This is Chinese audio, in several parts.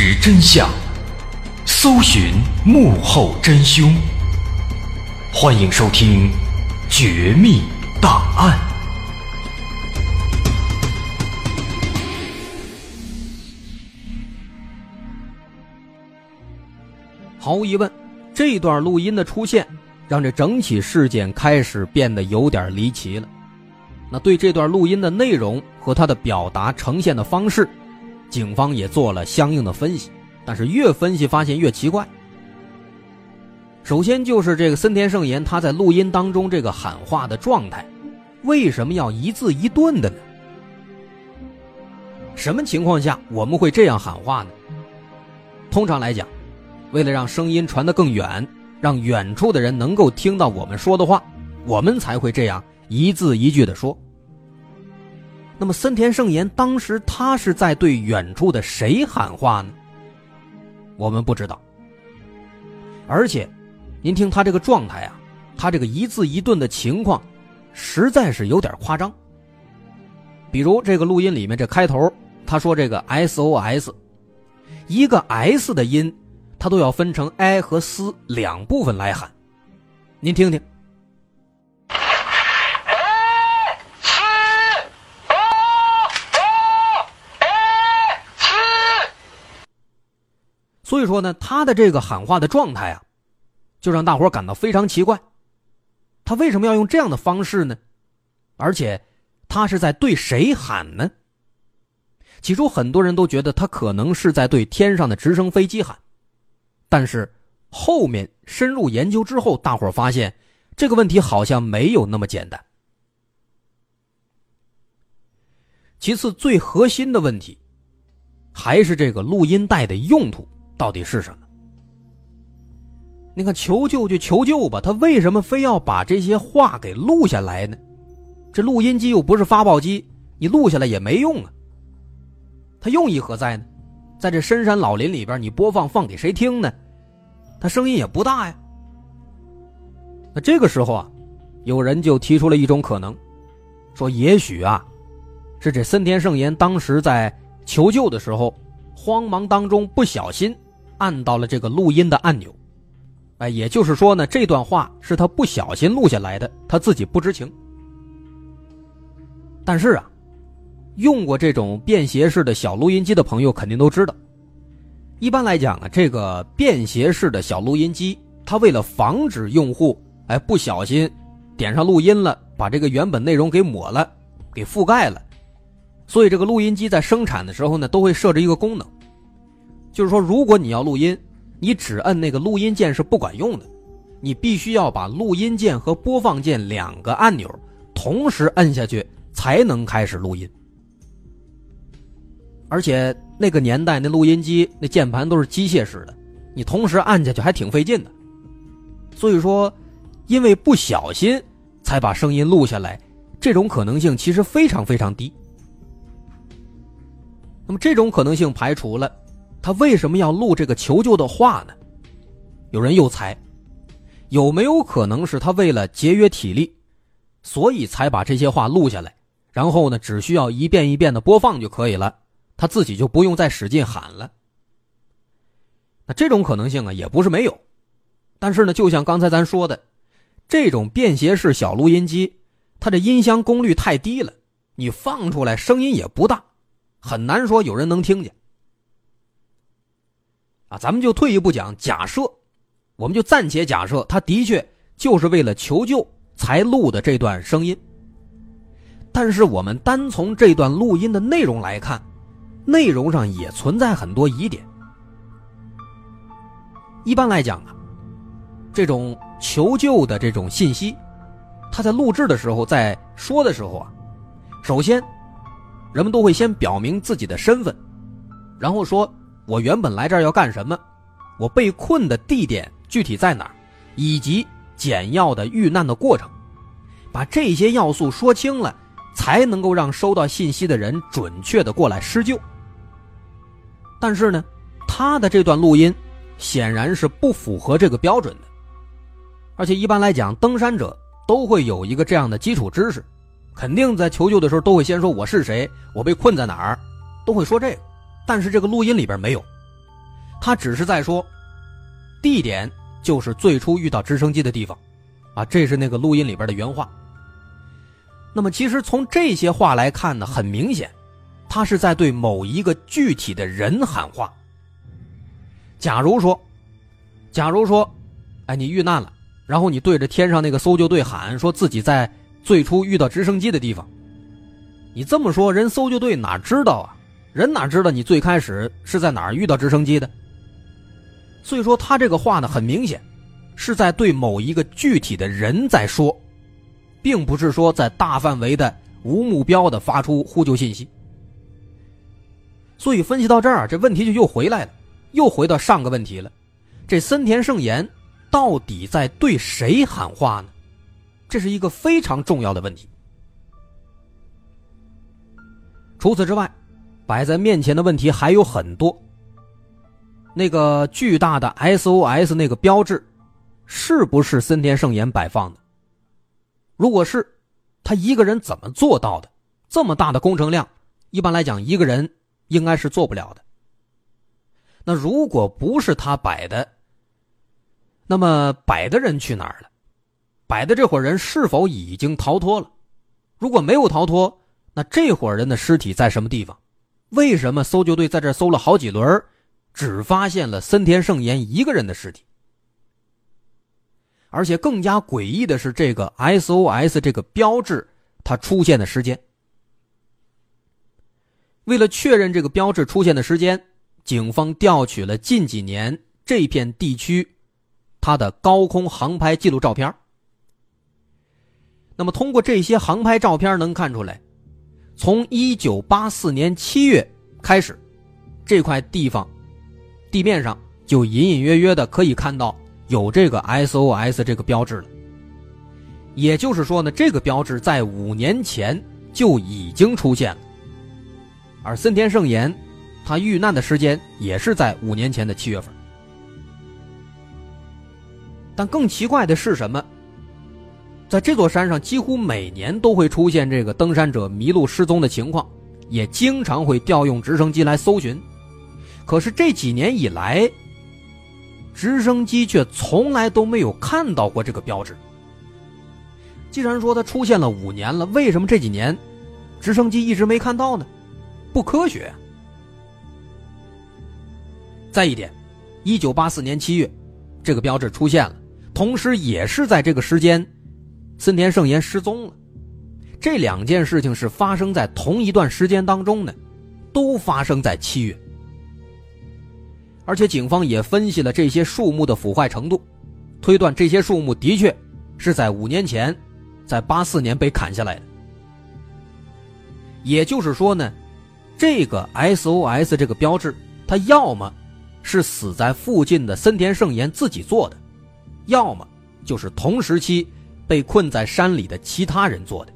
实真相，搜寻幕后真凶。欢迎收听《绝密档案》。毫无疑问，这段录音的出现，让这整起事件开始变得有点离奇了。那对这段录音的内容和他的表达呈现的方式，警方也做了相应的分析。但是越分析发现越奇怪。首先就是这个森田圣言他在录音当中这个喊话的状态，为什么要一字一顿的呢？什么情况下我们会这样喊话呢？通常来讲。为了让声音传得更远，让远处的人能够听到我们说的话，我们才会这样一字一句的说。那么森田圣言当时他是在对远处的谁喊话呢？我们不知道。而且，您听他这个状态啊，他这个一字一顿的情况，实在是有点夸张。比如这个录音里面这开头，他说这个 SOS，一个 S 的音。他都要分成 I 和 S 两部分来喊，您听听。所以说呢，他的这个喊话的状态啊，就让大伙感到非常奇怪。他为什么要用这样的方式呢？而且，他是在对谁喊呢？起初很多人都觉得他可能是在对天上的直升飞机喊。但是后面深入研究之后，大伙发现这个问题好像没有那么简单。其次，最核心的问题还是这个录音带的用途到底是什么？你看，求救就求救吧，他为什么非要把这些话给录下来呢？这录音机又不是发报机，你录下来也没用啊。他用意何在呢？在这深山老林里边，你播放放给谁听呢？他声音也不大呀。那这个时候啊，有人就提出了一种可能，说也许啊，是这森田圣言当时在求救的时候，慌忙当中不小心按到了这个录音的按钮。哎，也就是说呢，这段话是他不小心录下来的，他自己不知情。但是啊。用过这种便携式的小录音机的朋友肯定都知道，一般来讲啊，这个便携式的小录音机，它为了防止用户哎不小心点上录音了，把这个原本内容给抹了，给覆盖了，所以这个录音机在生产的时候呢，都会设置一个功能，就是说，如果你要录音，你只摁那个录音键是不管用的，你必须要把录音键和播放键两个按钮同时摁下去，才能开始录音。而且那个年代，那录音机那键盘都是机械式的，你同时按下去还挺费劲的。所以说，因为不小心才把声音录下来，这种可能性其实非常非常低。那么这种可能性排除了，他为什么要录这个求救的话呢？有人又猜，有没有可能是他为了节约体力，所以才把这些话录下来，然后呢，只需要一遍一遍的播放就可以了。他自己就不用再使劲喊了。那这种可能性啊，也不是没有，但是呢，就像刚才咱说的，这种便携式小录音机，它的音箱功率太低了，你放出来声音也不大，很难说有人能听见。啊，咱们就退一步讲，假设，我们就暂且假设，他的确就是为了求救才录的这段声音。但是我们单从这段录音的内容来看。内容上也存在很多疑点。一般来讲啊，这种求救的这种信息，他在录制的时候，在说的时候啊，首先，人们都会先表明自己的身份，然后说我原本来这儿要干什么，我被困的地点具体在哪儿，以及简要的遇难的过程，把这些要素说清了，才能够让收到信息的人准确的过来施救。但是呢，他的这段录音显然是不符合这个标准的，而且一般来讲，登山者都会有一个这样的基础知识，肯定在求救的时候都会先说我是谁，我被困在哪儿，都会说这个，但是这个录音里边没有，他只是在说，地点就是最初遇到直升机的地方，啊，这是那个录音里边的原话。那么其实从这些话来看呢，很明显，他是在对某一个具体的人喊话。假如说，假如说，哎，你遇难了，然后你对着天上那个搜救队喊，说自己在最初遇到直升机的地方。你这么说，人搜救队哪知道啊？人哪知道你最开始是在哪儿遇到直升机的？所以说，他这个话呢，很明显，是在对某一个具体的人在说，并不是说在大范围的无目标的发出呼救信息。所以分析到这儿，这问题就又回来了。又回到上个问题了，这森田圣言到底在对谁喊话呢？这是一个非常重要的问题。除此之外，摆在面前的问题还有很多。那个巨大的 SOS 那个标志，是不是森田圣言摆放的？如果是，他一个人怎么做到的？这么大的工程量，一般来讲一个人应该是做不了的。那如果不是他摆的，那么摆的人去哪儿了？摆的这伙人是否已经逃脱了？如果没有逃脱，那这伙人的尸体在什么地方？为什么搜救队在这搜了好几轮，只发现了森田圣言一个人的尸体？而且更加诡异的是，这个 SOS 这个标志它出现的时间。为了确认这个标志出现的时间。警方调取了近几年这片地区它的高空航拍记录照片。那么，通过这些航拍照片能看出来，从1984年7月开始，这块地方地面上就隐隐约约的可以看到有这个 SOS 这个标志了。也就是说呢，这个标志在五年前就已经出现了，而森田圣言。他遇难的时间也是在五年前的七月份，但更奇怪的是什么？在这座山上，几乎每年都会出现这个登山者迷路失踪的情况，也经常会调用直升机来搜寻。可是这几年以来，直升机却从来都没有看到过这个标志。既然说它出现了五年了，为什么这几年直升机一直没看到呢？不科学。再一点，一九八四年七月，这个标志出现了，同时也是在这个时间，森田圣言失踪了。这两件事情是发生在同一段时间当中的，都发生在七月。而且警方也分析了这些树木的腐坏程度，推断这些树木的确是在五年前，在八四年被砍下来的。也就是说呢，这个 SOS 这个标志，它要么。是死在附近的森田圣言自己做的，要么就是同时期被困在山里的其他人做的。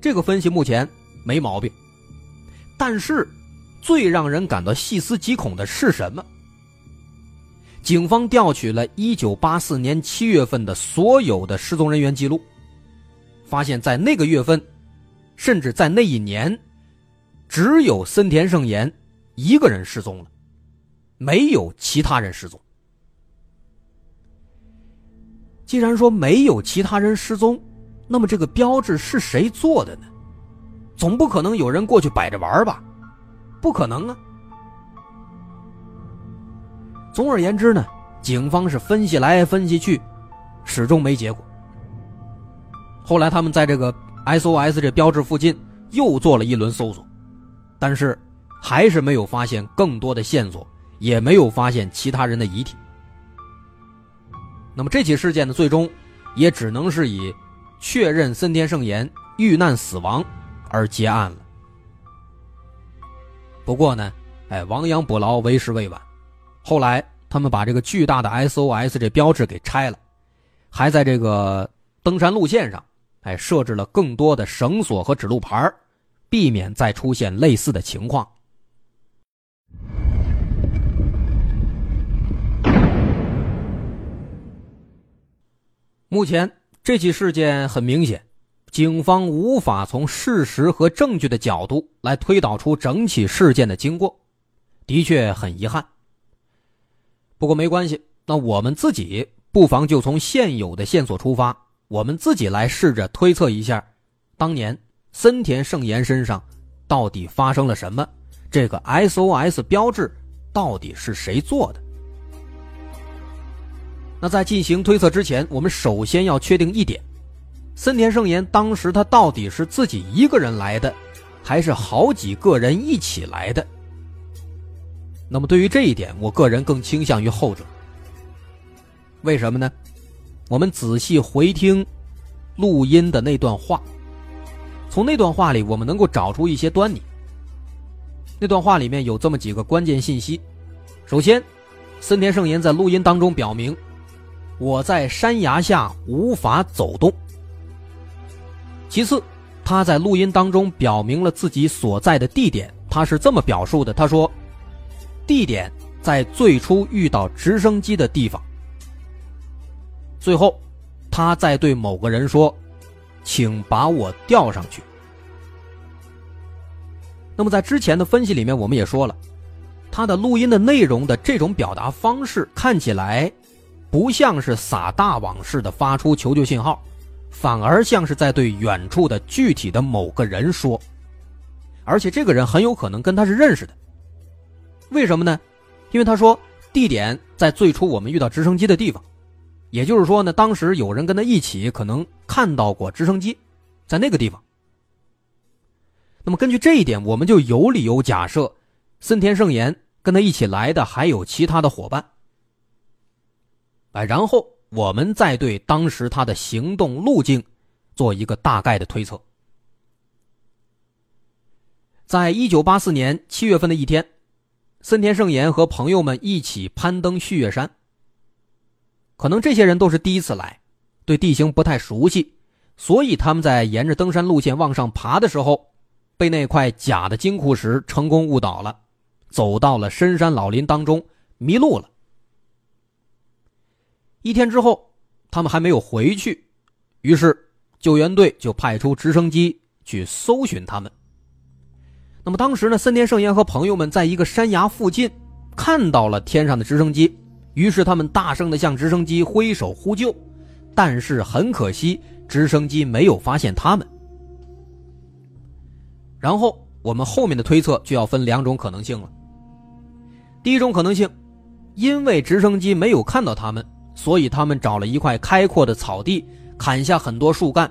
这个分析目前没毛病，但是最让人感到细思极恐的是什么？警方调取了1984年7月份的所有的失踪人员记录，发现，在那个月份，甚至在那一年，只有森田圣言。一个人失踪了，没有其他人失踪。既然说没有其他人失踪，那么这个标志是谁做的呢？总不可能有人过去摆着玩吧？不可能啊！总而言之呢，警方是分析来分析去，始终没结果。后来他们在这个 SOS 这标志附近又做了一轮搜索，但是。还是没有发现更多的线索，也没有发现其他人的遗体。那么这起事件呢，最终也只能是以确认森田圣言遇难死亡而结案了。不过呢，哎，亡羊补牢为时未晚。后来他们把这个巨大的 SOS 这标志给拆了，还在这个登山路线上，哎，设置了更多的绳索和指路牌避免再出现类似的情况。目前这起事件很明显，警方无法从事实和证据的角度来推导出整起事件的经过，的确很遗憾。不过没关系，那我们自己不妨就从现有的线索出发，我们自己来试着推测一下，当年森田圣言身上到底发生了什么，这个 SOS 标志到底是谁做的？那在进行推测之前，我们首先要确定一点。森田圣言当时他到底是自己一个人来的，还是好几个人一起来的？那么对于这一点，我个人更倾向于后者。为什么呢？我们仔细回听录音的那段话，从那段话里我们能够找出一些端倪。那段话里面有这么几个关键信息：首先，森田圣言在录音当中表明，我在山崖下无法走动。其次，他在录音当中表明了自己所在的地点，他是这么表述的：“他说，地点在最初遇到直升机的地方。”最后，他在对某个人说：“请把我吊上去。”那么，在之前的分析里面，我们也说了，他的录音的内容的这种表达方式看起来不像是撒大网似的发出求救信号。反而像是在对远处的具体的某个人说，而且这个人很有可能跟他是认识的。为什么呢？因为他说地点在最初我们遇到直升机的地方，也就是说呢，当时有人跟他一起可能看到过直升机，在那个地方。那么根据这一点，我们就有理由假设，森田圣言跟他一起来的还有其他的伙伴。哎，然后。我们再对当时他的行动路径做一个大概的推测。在一九八四年七月份的一天，森田圣言和朋友们一起攀登旭月山。可能这些人都是第一次来，对地形不太熟悉，所以他们在沿着登山路线往上爬的时候，被那块假的金库石成功误导了，走到了深山老林当中，迷路了。一天之后，他们还没有回去，于是救援队就派出直升机去搜寻他们。那么当时呢，森田圣彦和朋友们在一个山崖附近看到了天上的直升机，于是他们大声的向直升机挥手呼救，但是很可惜，直升机没有发现他们。然后我们后面的推测就要分两种可能性了。第一种可能性，因为直升机没有看到他们。所以他们找了一块开阔的草地，砍下很多树干，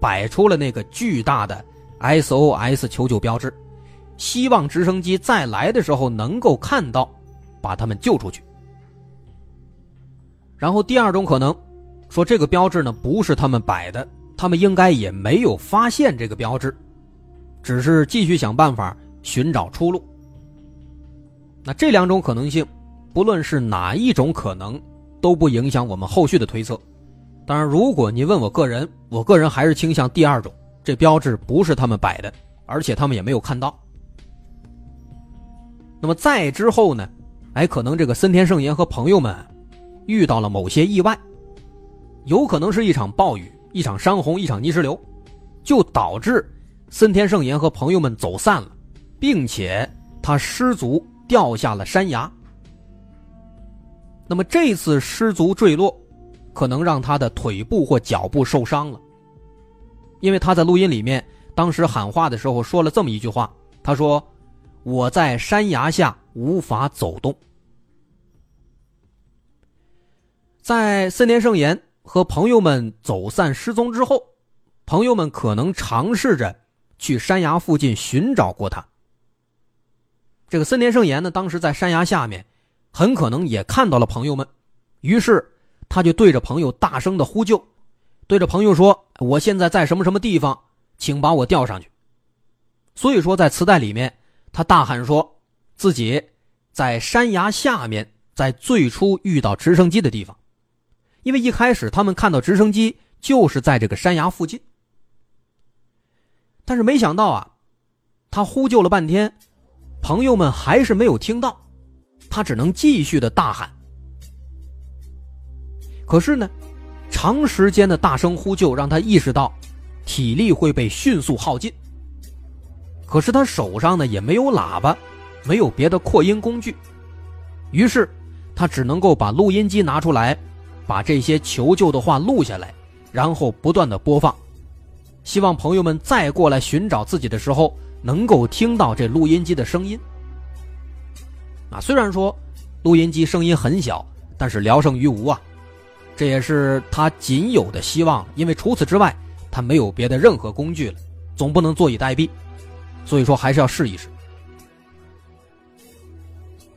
摆出了那个巨大的 SOS 求救标志，希望直升机再来的时候能够看到，把他们救出去。然后第二种可能，说这个标志呢不是他们摆的，他们应该也没有发现这个标志，只是继续想办法寻找出路。那这两种可能性，不论是哪一种可能。都不影响我们后续的推测。当然，如果你问我个人，我个人还是倾向第二种，这标志不是他们摆的，而且他们也没有看到。那么再之后呢？哎，可能这个森田圣言和朋友们遇到了某些意外，有可能是一场暴雨、一场山洪、一场泥石流，就导致森田圣言和朋友们走散了，并且他失足掉下了山崖。那么这次失足坠落，可能让他的腿部或脚部受伤了。因为他在录音里面当时喊话的时候说了这么一句话：“他说我在山崖下无法走动。”在森田圣言和朋友们走散失踪之后，朋友们可能尝试着去山崖附近寻找过他。这个森田圣言呢，当时在山崖下面。很可能也看到了朋友们，于是他就对着朋友大声的呼救，对着朋友说：“我现在在什么什么地方，请把我吊上去。”所以说，在磁带里面，他大喊说自己在山崖下面，在最初遇到直升机的地方，因为一开始他们看到直升机就是在这个山崖附近，但是没想到啊，他呼救了半天，朋友们还是没有听到。他只能继续的大喊，可是呢，长时间的大声呼救让他意识到，体力会被迅速耗尽。可是他手上呢也没有喇叭，没有别的扩音工具，于是他只能够把录音机拿出来，把这些求救的话录下来，然后不断的播放，希望朋友们再过来寻找自己的时候能够听到这录音机的声音。啊，虽然说录音机声音很小，但是聊胜于无啊，这也是他仅有的希望，因为除此之外他没有别的任何工具了，总不能坐以待毙。所以说还是要试一试。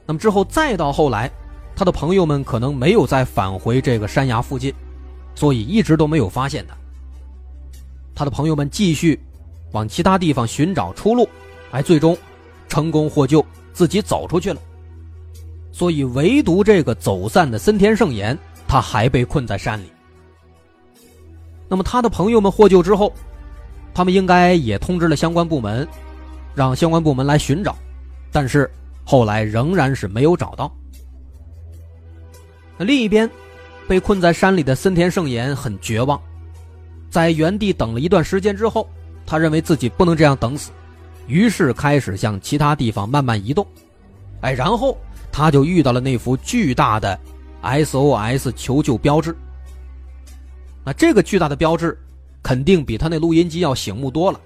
那么之后再到后来，他的朋友们可能没有再返回这个山崖附近，所以一直都没有发现他。他的朋友们继续往其他地方寻找出路，哎，最终成功获救，自己走出去了。所以唯独这个走散的森田圣言，他还被困在山里。那么他的朋友们获救之后，他们应该也通知了相关部门。让相关部门来寻找，但是后来仍然是没有找到。那另一边，被困在山里的森田圣言很绝望，在原地等了一段时间之后，他认为自己不能这样等死，于是开始向其他地方慢慢移动。哎，然后他就遇到了那幅巨大的 SOS 求救标志。那这个巨大的标志，肯定比他那录音机要醒目多了，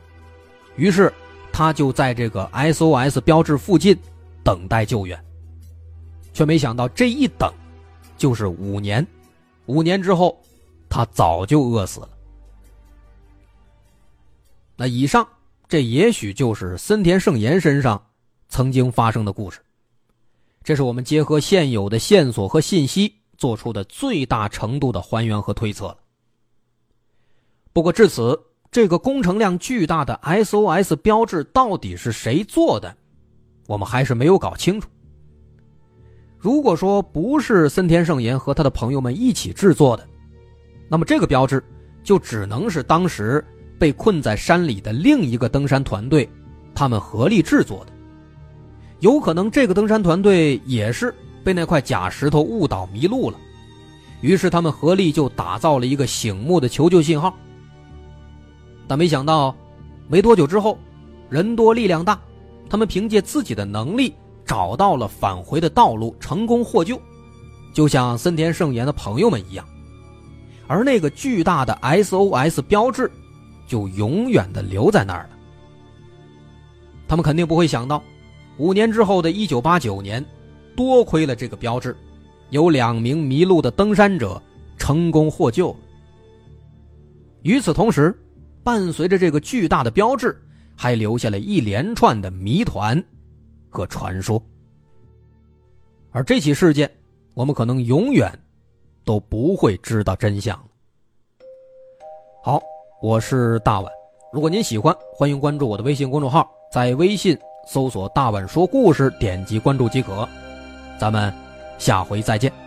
于是。他就在这个 SOS 标志附近等待救援，却没想到这一等就是五年。五年之后，他早就饿死了。那以上，这也许就是森田圣言身上曾经发生的故事。这是我们结合现有的线索和信息做出的最大程度的还原和推测了。不过至此。这个工程量巨大的 SOS 标志到底是谁做的？我们还是没有搞清楚。如果说不是森田圣言和他的朋友们一起制作的，那么这个标志就只能是当时被困在山里的另一个登山团队他们合力制作的。有可能这个登山团队也是被那块假石头误导迷路了，于是他们合力就打造了一个醒目的求救信号。但没想到，没多久之后，人多力量大，他们凭借自己的能力找到了返回的道路，成功获救，就像森田圣言的朋友们一样。而那个巨大的 SOS 标志，就永远的留在那儿了。他们肯定不会想到，五年之后的一九八九年，多亏了这个标志，有两名迷路的登山者成功获救。与此同时。伴随着这个巨大的标志，还留下了一连串的谜团和传说。而这起事件，我们可能永远都不会知道真相。好，我是大碗。如果您喜欢，欢迎关注我的微信公众号，在微信搜索“大碗说故事”，点击关注即可。咱们下回再见。